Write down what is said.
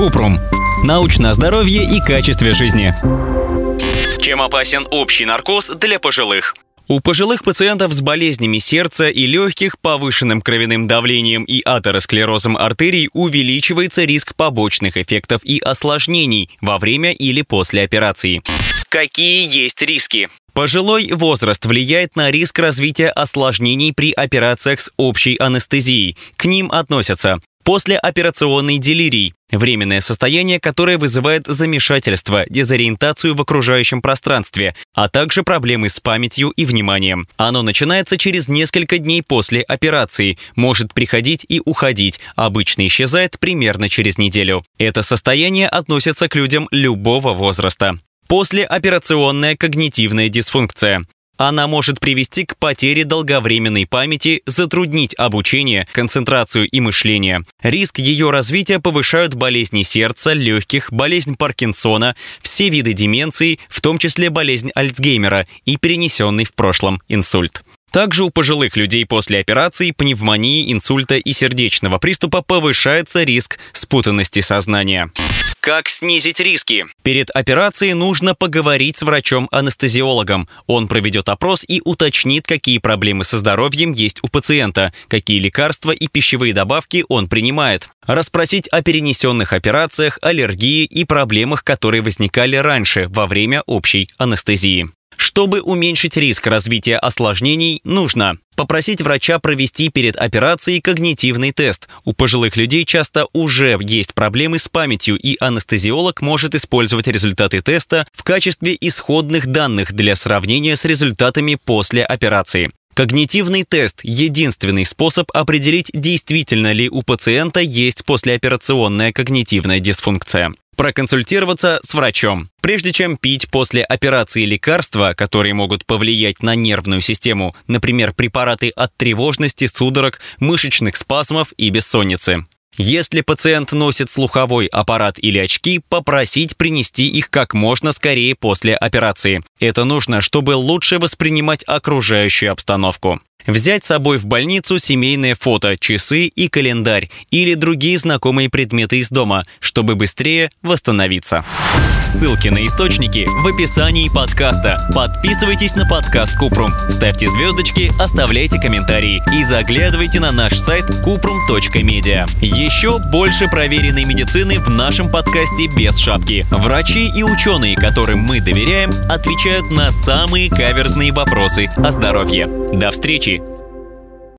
Купрум. Научное здоровье и качестве жизни. Чем опасен общий наркоз для пожилых? У пожилых пациентов с болезнями сердца и легких, повышенным кровяным давлением и атеросклерозом артерий увеличивается риск побочных эффектов и осложнений во время или после операции. Какие есть риски? Пожилой возраст влияет на риск развития осложнений при операциях с общей анестезией. К ним относятся Послеоперационный делирий – временное состояние, которое вызывает замешательство, дезориентацию в окружающем пространстве, а также проблемы с памятью и вниманием. Оно начинается через несколько дней после операции, может приходить и уходить, обычно исчезает примерно через неделю. Это состояние относится к людям любого возраста. Послеоперационная когнитивная дисфункция. Она может привести к потере долговременной памяти, затруднить обучение, концентрацию и мышление. Риск ее развития повышают болезни сердца, легких, болезнь Паркинсона, все виды деменции, в том числе болезнь Альцгеймера и перенесенный в прошлом инсульт. Также у пожилых людей после операции, пневмонии, инсульта и сердечного приступа повышается риск спутанности сознания. Как снизить риски? Перед операцией нужно поговорить с врачом-анестезиологом. Он проведет опрос и уточнит, какие проблемы со здоровьем есть у пациента, какие лекарства и пищевые добавки он принимает. Расспросить о перенесенных операциях, аллергии и проблемах, которые возникали раньше во время общей анестезии. Чтобы уменьшить риск развития осложнений, нужно попросить врача провести перед операцией когнитивный тест. У пожилых людей часто уже есть проблемы с памятью, и анестезиолог может использовать результаты теста в качестве исходных данных для сравнения с результатами после операции. Когнитивный тест – единственный способ определить, действительно ли у пациента есть послеоперационная когнитивная дисфункция проконсультироваться с врачом. Прежде чем пить после операции лекарства, которые могут повлиять на нервную систему, например, препараты от тревожности, судорог, мышечных спазмов и бессонницы. Если пациент носит слуховой аппарат или очки, попросить принести их как можно скорее после операции. Это нужно, чтобы лучше воспринимать окружающую обстановку. Взять с собой в больницу семейное фото, часы и календарь или другие знакомые предметы из дома, чтобы быстрее восстановиться. Ссылки на источники в описании подкаста. Подписывайтесь на подкаст Купрум, ставьте звездочки, оставляйте комментарии и заглядывайте на наш сайт kuprum.media. Еще больше проверенной медицины в нашем подкасте без шапки. Врачи и ученые, которым мы доверяем, отвечают на самые каверзные вопросы о здоровье. До встречи!